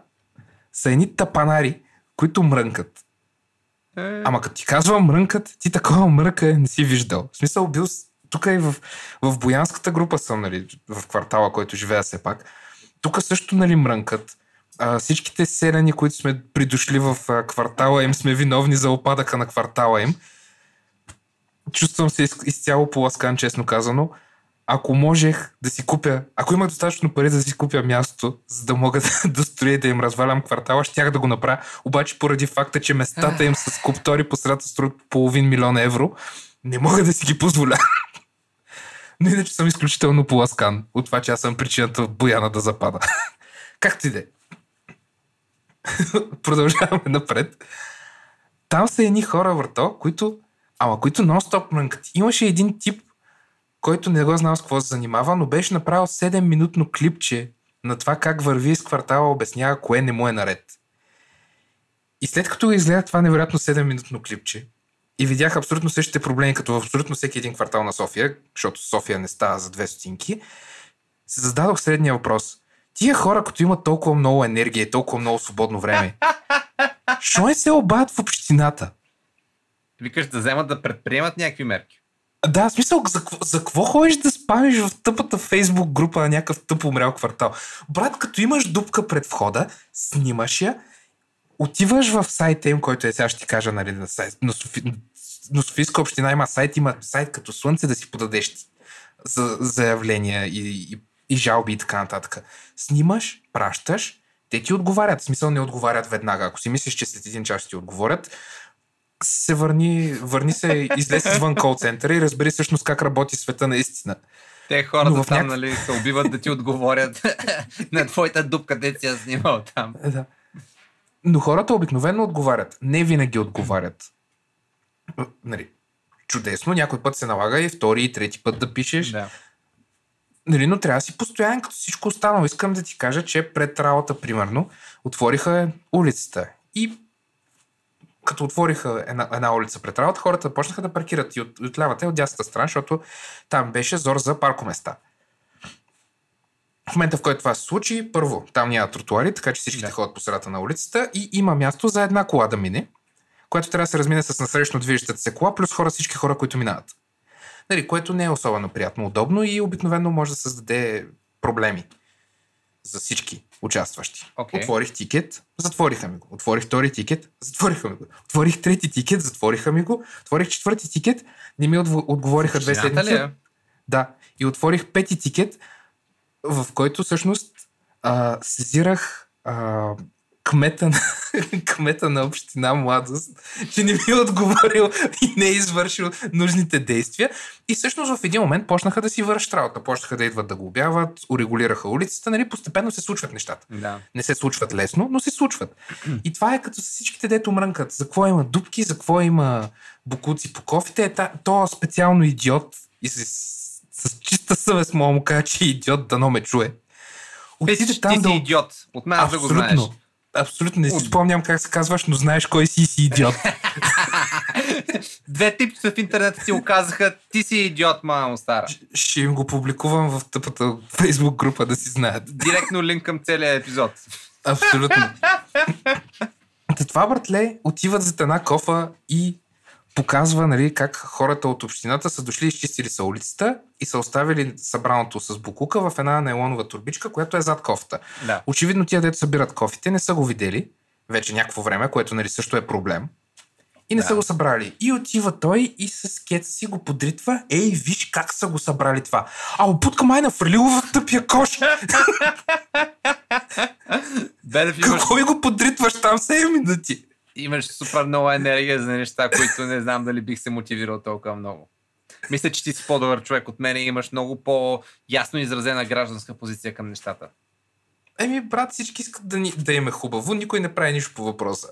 са едни тапанари, които мрънкат. Е, Ама като ти казвам мрънкат, ти такова мръка не си виждал. В смисъл бил тук и в, в Боянската група съм, нали, в квартала, който живея все пак. Тук също, нали, мрънкат. А, всичките селяни, които сме придошли в а, квартала им, сме виновни за опадъка на квартала им. Чувствам се из, изцяло поласкан, честно казано. Ако можех да си купя, ако имах достатъчно пари да си купя място, за да мога да, да строя и да им развалям квартала, щях да го направя. Обаче поради факта, че местата им с скулптори по средата струват половин милион евро, не мога да си ги позволя. Но иначе съм изключително поласкан от това, че аз съм причината Бояна да запада. Както и да е. Продължаваме напред. Там са едни хора, върто, които, ама които нон-стоп мрънкат. Имаше един тип, който не го знал с какво се занимава, но беше направил 7-минутно клипче на това как върви из квартала, обяснява кое не му е наред. И след като го изгледах това невероятно 7-минутно клипче и видях абсолютно същите проблеми, като в абсолютно всеки един квартал на София, защото София не става за две стотинки, се зададох следния въпрос. Тия хора, като имат толкова много енергия и толкова много свободно време, що не се обадят в общината? Викаш да вземат да предприемат някакви мерки. Да, в смисъл, за, за какво ходиш да спамиш в тъпата фейсбук група на някакъв тъп умрял квартал? Брат, като имаш дупка пред входа, снимаш я, отиваш в сайта им, който е сега ще ти кажа, нали, на сайт, на, Софи, на Софийска община има сайт, има сайт като слънце да си подадеш за заявления и, и, и жалби и така нататък. Снимаш, пращаш, те ти отговарят. В смисъл не отговарят веднага. Ако си мислиш, че след един час ще ти отговорят, се върни, върни се, излез извън кол центъра и разбери всъщност как работи света наистина. Те хората Но в там, някакъв- нали, се убиват да ти отговорят на твоята дупка, де си я снимал там. Е, Да. Но хората обикновено отговарят. Не винаги отговарят. Нали, чудесно, някой път се налага и втори и трети път да пишеш. Да. Нали, но трябва да си постоянен като всичко останало. Искам да ти кажа, че пред работа, примерно, отвориха улицата. И като отвориха една, една улица пред работа, хората почнаха да паркират и от, от лявата и от дясната страна, защото там беше зор за паркоместа. В момента, в който това се случи, първо, там няма тротуари, така че всички Да. да. ходят по средата на улицата и има място за една кола да мине, която трябва да се размине с насрещно движещата се кола, плюс хора, всички хора, които минават. Нали, което не е особено приятно, удобно и обикновено може да създаде проблеми за всички участващи. Окей. Отворих тикет, затвориха ми го. Отворих втори тикет, затвориха ми го. Отворих трети тикет, затвориха ми го. Отворих четвърти тикет, не ми отговориха две седмици. ли е? Да. И отворих пети тикет, в който всъщност а, сезирах а, кмета, на, кмета на община Младост, че не ми е отговорил и не е извършил нужните действия. И всъщност в един момент почнаха да си вършат работа. Почнаха да идват да го обяват, урегулираха улицата. Нали? Постепенно се случват нещата. Да. Не се случват лесно, но се случват. И това е като с всичките дето мрънкат. За какво има дупки, за какво има букуци по кофите. Е, то специално идиот и с, с чиста съвест мога му кажа, че е идиот, да ме чуе. Отиде ти там да... идиот. От нас да го знаеш. Абсолютно. Не си спомням как се казваш, но знаеш кой си си идиот. Две типчета в интернет си оказаха, ти си идиот, мамо стара. Ще им го публикувам в тъпата фейсбук група да си знаят. Директно линк към целия епизод. Абсолютно. Та това, братле, отиват за една кофа и показва нали, как хората от общината са дошли, изчистили са улицата и са оставили събраното с букука в една нейлонова турбичка, която е зад кофта. Да. Очевидно тия, дето събират кофите, не са го видели вече някакво време, което нали, също е проблем. И не Да. са го събрали. И отива той и с кеца си го подритва. Ей, виж как са го събрали това. А, опутка май нафрлило в тъпия кош. Какво ми го подритваш там 7 минути? Имаш супер много енергия за неща, които не знам дали бих се мотивирал толкова много. Мисля, че ти си по-добър човек от мен и имаш много по-ясно изразена гражданска позиция към нещата. Еми, брат, всички искат да, ни, да им е хубаво, никой не прави нищо по въпроса.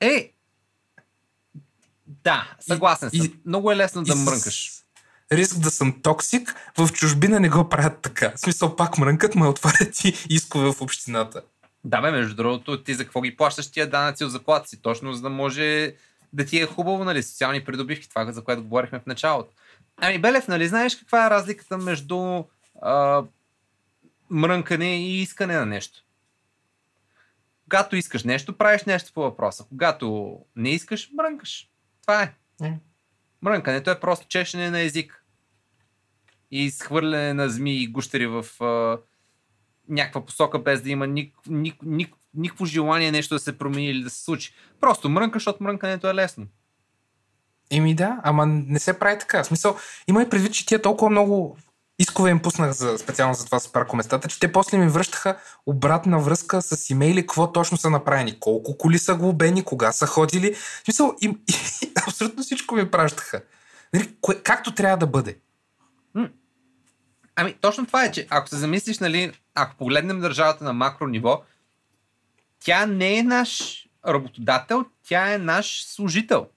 Ей! Да, съгласен И- съм. Много е лесно да И мрънкаш. Риск да съм токсик, в чужбина не го правят така. В смисъл, пак мрънкат, ме отварят и искове в общината. Да, бе, между другото, ти за какво ги плащаш тия данъци от заплата си? Точно за да може да ти е хубаво, нали, социални придобивки, това за което говорихме в началото. Ами, Белев, нали, знаеш каква е разликата между а, мрънкане и искане на нещо? Когато искаш нещо, правиш нещо по въпроса. Когато не искаш, мрънкаш. Това е. Е. Мрънкането е просто чешене на език. И изхвърляне на змии и гущери в а, някаква посока, без да има ник, ник, ник, никакво желание нещо да се промени или да се случи. Просто мрънкаш, защото мрънкането е лесно. Еми да, ама не се прави така. В смисъл, има и предвид, че тия толкова много искове им пуснах за, специално за това с паркоместата, че те после ми връщаха обратна връзка с имейли, какво точно са направени, колко коли са глобени, кога са ходили. В смисъл, им, и, абсолютно всичко ми пращаха. Нали, кое, както трябва да бъде. Ами, точно това е, че ако се замислиш, нали, ако погледнем държавата на макро ниво, тя не е наш работодател, тя е наш служител.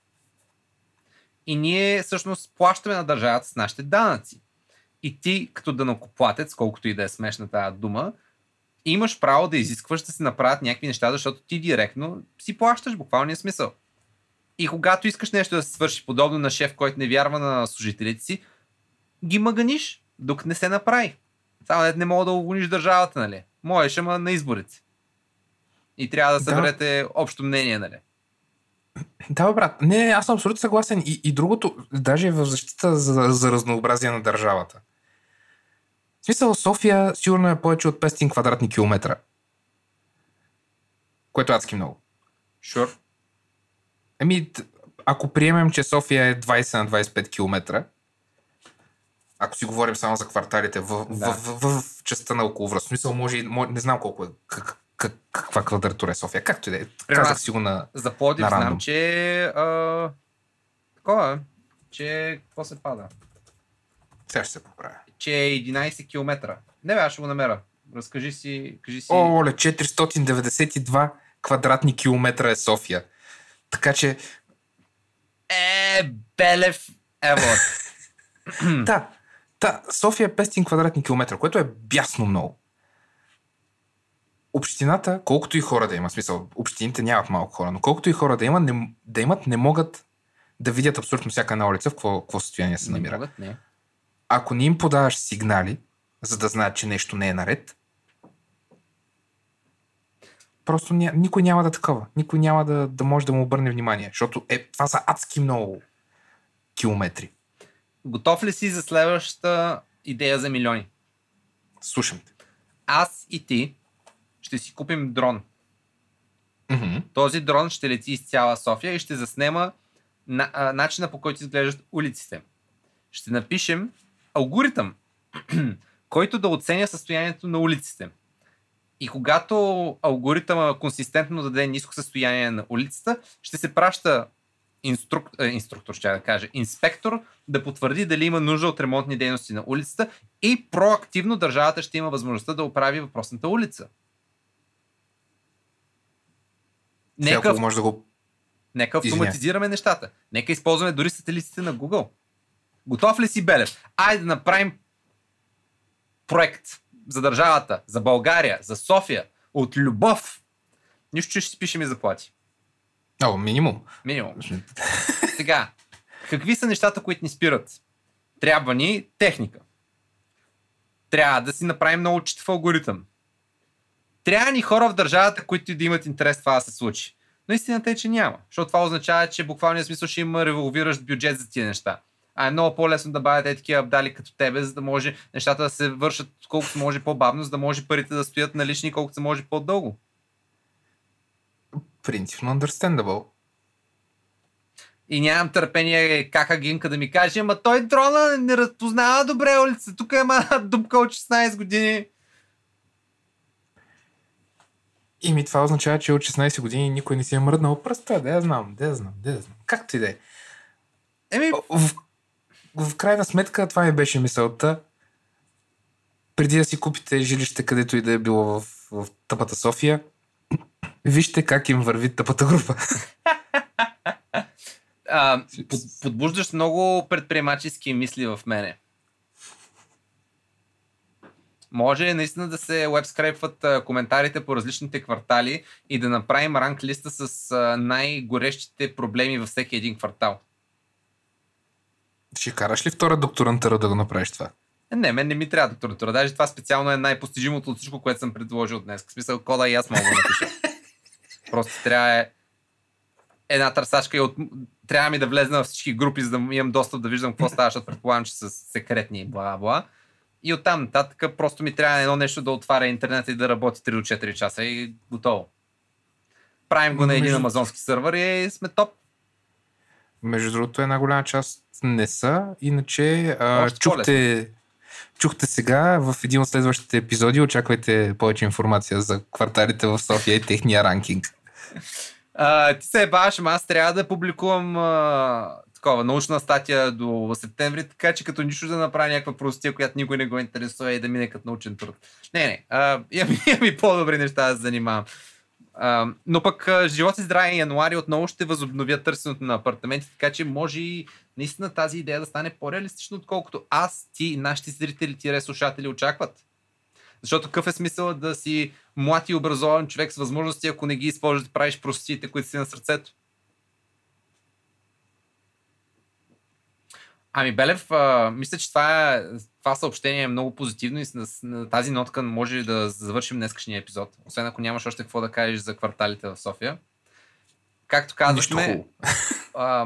И ние всъщност плащаме на държавата с нашите данъци. И ти, като данокоплатец, колкото и да е смешна тази дума, имаш право да изискваш да се направят някакви неща, защото ти директно си плащаш буквалния смисъл. И когато искаш нещо да се свърши подобно на шеф, който не вярва на служителите си, ги мъганиш, докато не се направи. Само не мога да уволниш държавата, нали? Можеш, ама на изборите. И трябва да Да. съберете общо мнение, нали? Да, брат. Не, не, аз съм абсолютно съгласен. И, и другото, даже в защита за, за разнообразие на държавата. В смисъл, София сигурно е повече от 500 квадратни километра. Което е адски много. Sure. Еми, т- ако приемем, че София е 20 на 25 км, ако си говорим само за кварталите в, Да. в, в, в, частта на околовръст, в смисъл може, и- може, не знам колко е, как, как, каква квадратура е София, както и да е. Казах аз- си го на... За Плодив На знам, рандом. че... А, такова е, че... Какво се пада? Сега ще се поправя. Че е 11 км. Не бе, аз ще го намеря. Разкажи си... Кажи си... О, оле, 492 квадратни километра е София. Така че, Е, Белев! Ево. да, да, София е 500 квадратни километра, което е бясно много. Общината, колкото и хора да има, смисъл, общините нямат малко хора, но колкото и хора да, има, не, да имат, не могат да видят абсолютно всяка една улица в какво, какво състояние се не намира. могат, не. Ако не им подаваш сигнали, за да знаят, че нещо не е наред, просто ня, никой няма да е такова. Никой няма да, да може да му обърне внимание, защото е, това са адски много километри. Готов ли си за следващата идея за милиони? Слушам те. Аз и ти ще си купим дрон. Мгм. Този дрон ще лети из цяла София и ще заснема на, а, начина по който изглеждат улиците. Ще напишем алгоритъм, който да оценя състоянието на улиците. И когато алгоритъма консистентно даде ниско състояние на улицата, ще се праща инструк... е, инструктор, ще да кажа, инспектор да потвърди дали има нужда от ремонтни дейности на улицата и проактивно държавата ще има възможността да оправи въпросната улица. Сега, Нека, ако може да го... нека Извиня. автоматизираме нещата. Нека използваме дори сателитите на Google. Готов ли си, Белев? Айде да направим проект за държавата, за България, за София, от любов. Нищо, че ще си пишем и заплати. О, минимум. Минимум. Сега, какви са нещата, които ни спират? Трябва ни техника. Трябва да си направим много читав алгоритъм. Трябва ни хора в държавата, които да имат интерес това да се случи. Но истината е, че няма. Защото това означава, че буквалния смисъл ще има револвиращ бюджет за тия неща. А е много по-лесно да бъдат такива абдали като тебе, за да може нещата да се вършат колкото може по-бавно, за да може парите да стоят налични колкото се може по-дълго. Принципно understandable. И нямам търпение кака гинка да ми каже, ама той дрона не разпознава добре улица. Тук има дупка от 16 години. И ми това означава, че от 16 години никой не си е мръднал пръста. Да я знам, да я знам, да я знам. Както и да е. Еми, В, в крайна сметка това ми беше мисълта. Преди да си купите жилище, където и да е било в, в тъпата София, вижте как им върви тъпата група. а, под, подбуждаш много предприемачески мисли в мене. Може наистина да се вебскрепват коментарите по различните квартали и да направим ранг листа с най-горещите проблеми във всеки един квартал. Ще караш ли втора докторантъра да го направиш това? Е, Не, мен не ми трябва докторатура. Даже това специално е най-постижимото от всичко, което съм предложил днес. В смисъл, кода и аз мога да напиша. Просто трябва е една търсачка и от... трябва ми да влезна във всички групи, за да имам достъп да виждам какво става, защото предполагам, че са секретни и бла бла. И оттам нататък просто ми трябва едно нещо да отваря интернет и да работи 3 до 4 часа и готово. Правим го на един амазонски сървър и сме топ. Между другото, една голяма част не са. Иначе а, чухте, чухте сега в един от следващите епизоди. Очаквайте повече информация за кварталите в София и техния ранкинг. А, ти се баш, ама аз трябва да публикувам а, такова научна статия до септември, така че като нищо да направя някаква простия, която никой не го интересува и да мине като научен труд. Не, не, а, имам, имам по-добри неща да се занимавам. А, но пък живот и здраве януари отново ще възобновя търсенето на апартаменти, така че може и наистина тази идея да стане по-реалистично, отколкото аз, ти нашите зрители, тире слушатели очакват. Защото какъв е смисъл да си млад и образован човек с възможности, ако не ги използваш да правиш простите, които си на сърцето? Ами Белев, а, мисля, че това, е, това съобщение е много позитивно и на, на тази нотка може да завършим днескашния епизод. Освен ако нямаш още какво да кажеш за кварталите в София. Както казахме, а,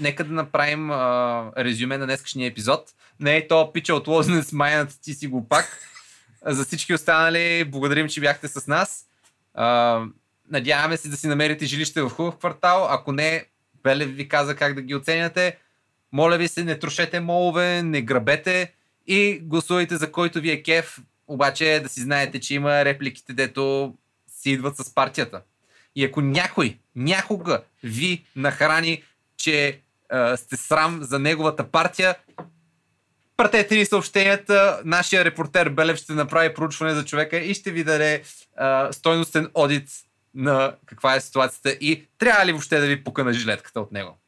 нека да направим а, резюме на днескашния епизод. Не е то пича от Лозенец, майната ти си го пак. За всички останали, благодарим, че бяхте с нас. Надяваме се да си намерите жилище в хубав квартал. Ако не, Белев ви каза как да ги оценяте. Моля ви се, не трошете молове, не грабете и гласувайте за който ви е кеф. Обаче да си знаете, че има репликите, дето си идват с партията. И ако някой някога ви нахрани, че а, сте срам за неговата партия, пратете ни съобщенията. Нашия репортер Белев ще направи проучване за човека и ще ви даде а, стойностен одит на каква е ситуацията и трябва ли въобще да ви пука на жилетката от него.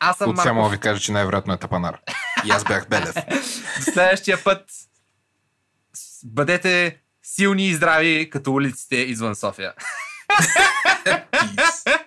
Аз съм От мога Марков. да ви кажа, че най-вероятно е Тапанар. И аз бях Белев. До следващия път бъдете силни и здрави като улиците извън София. Peace.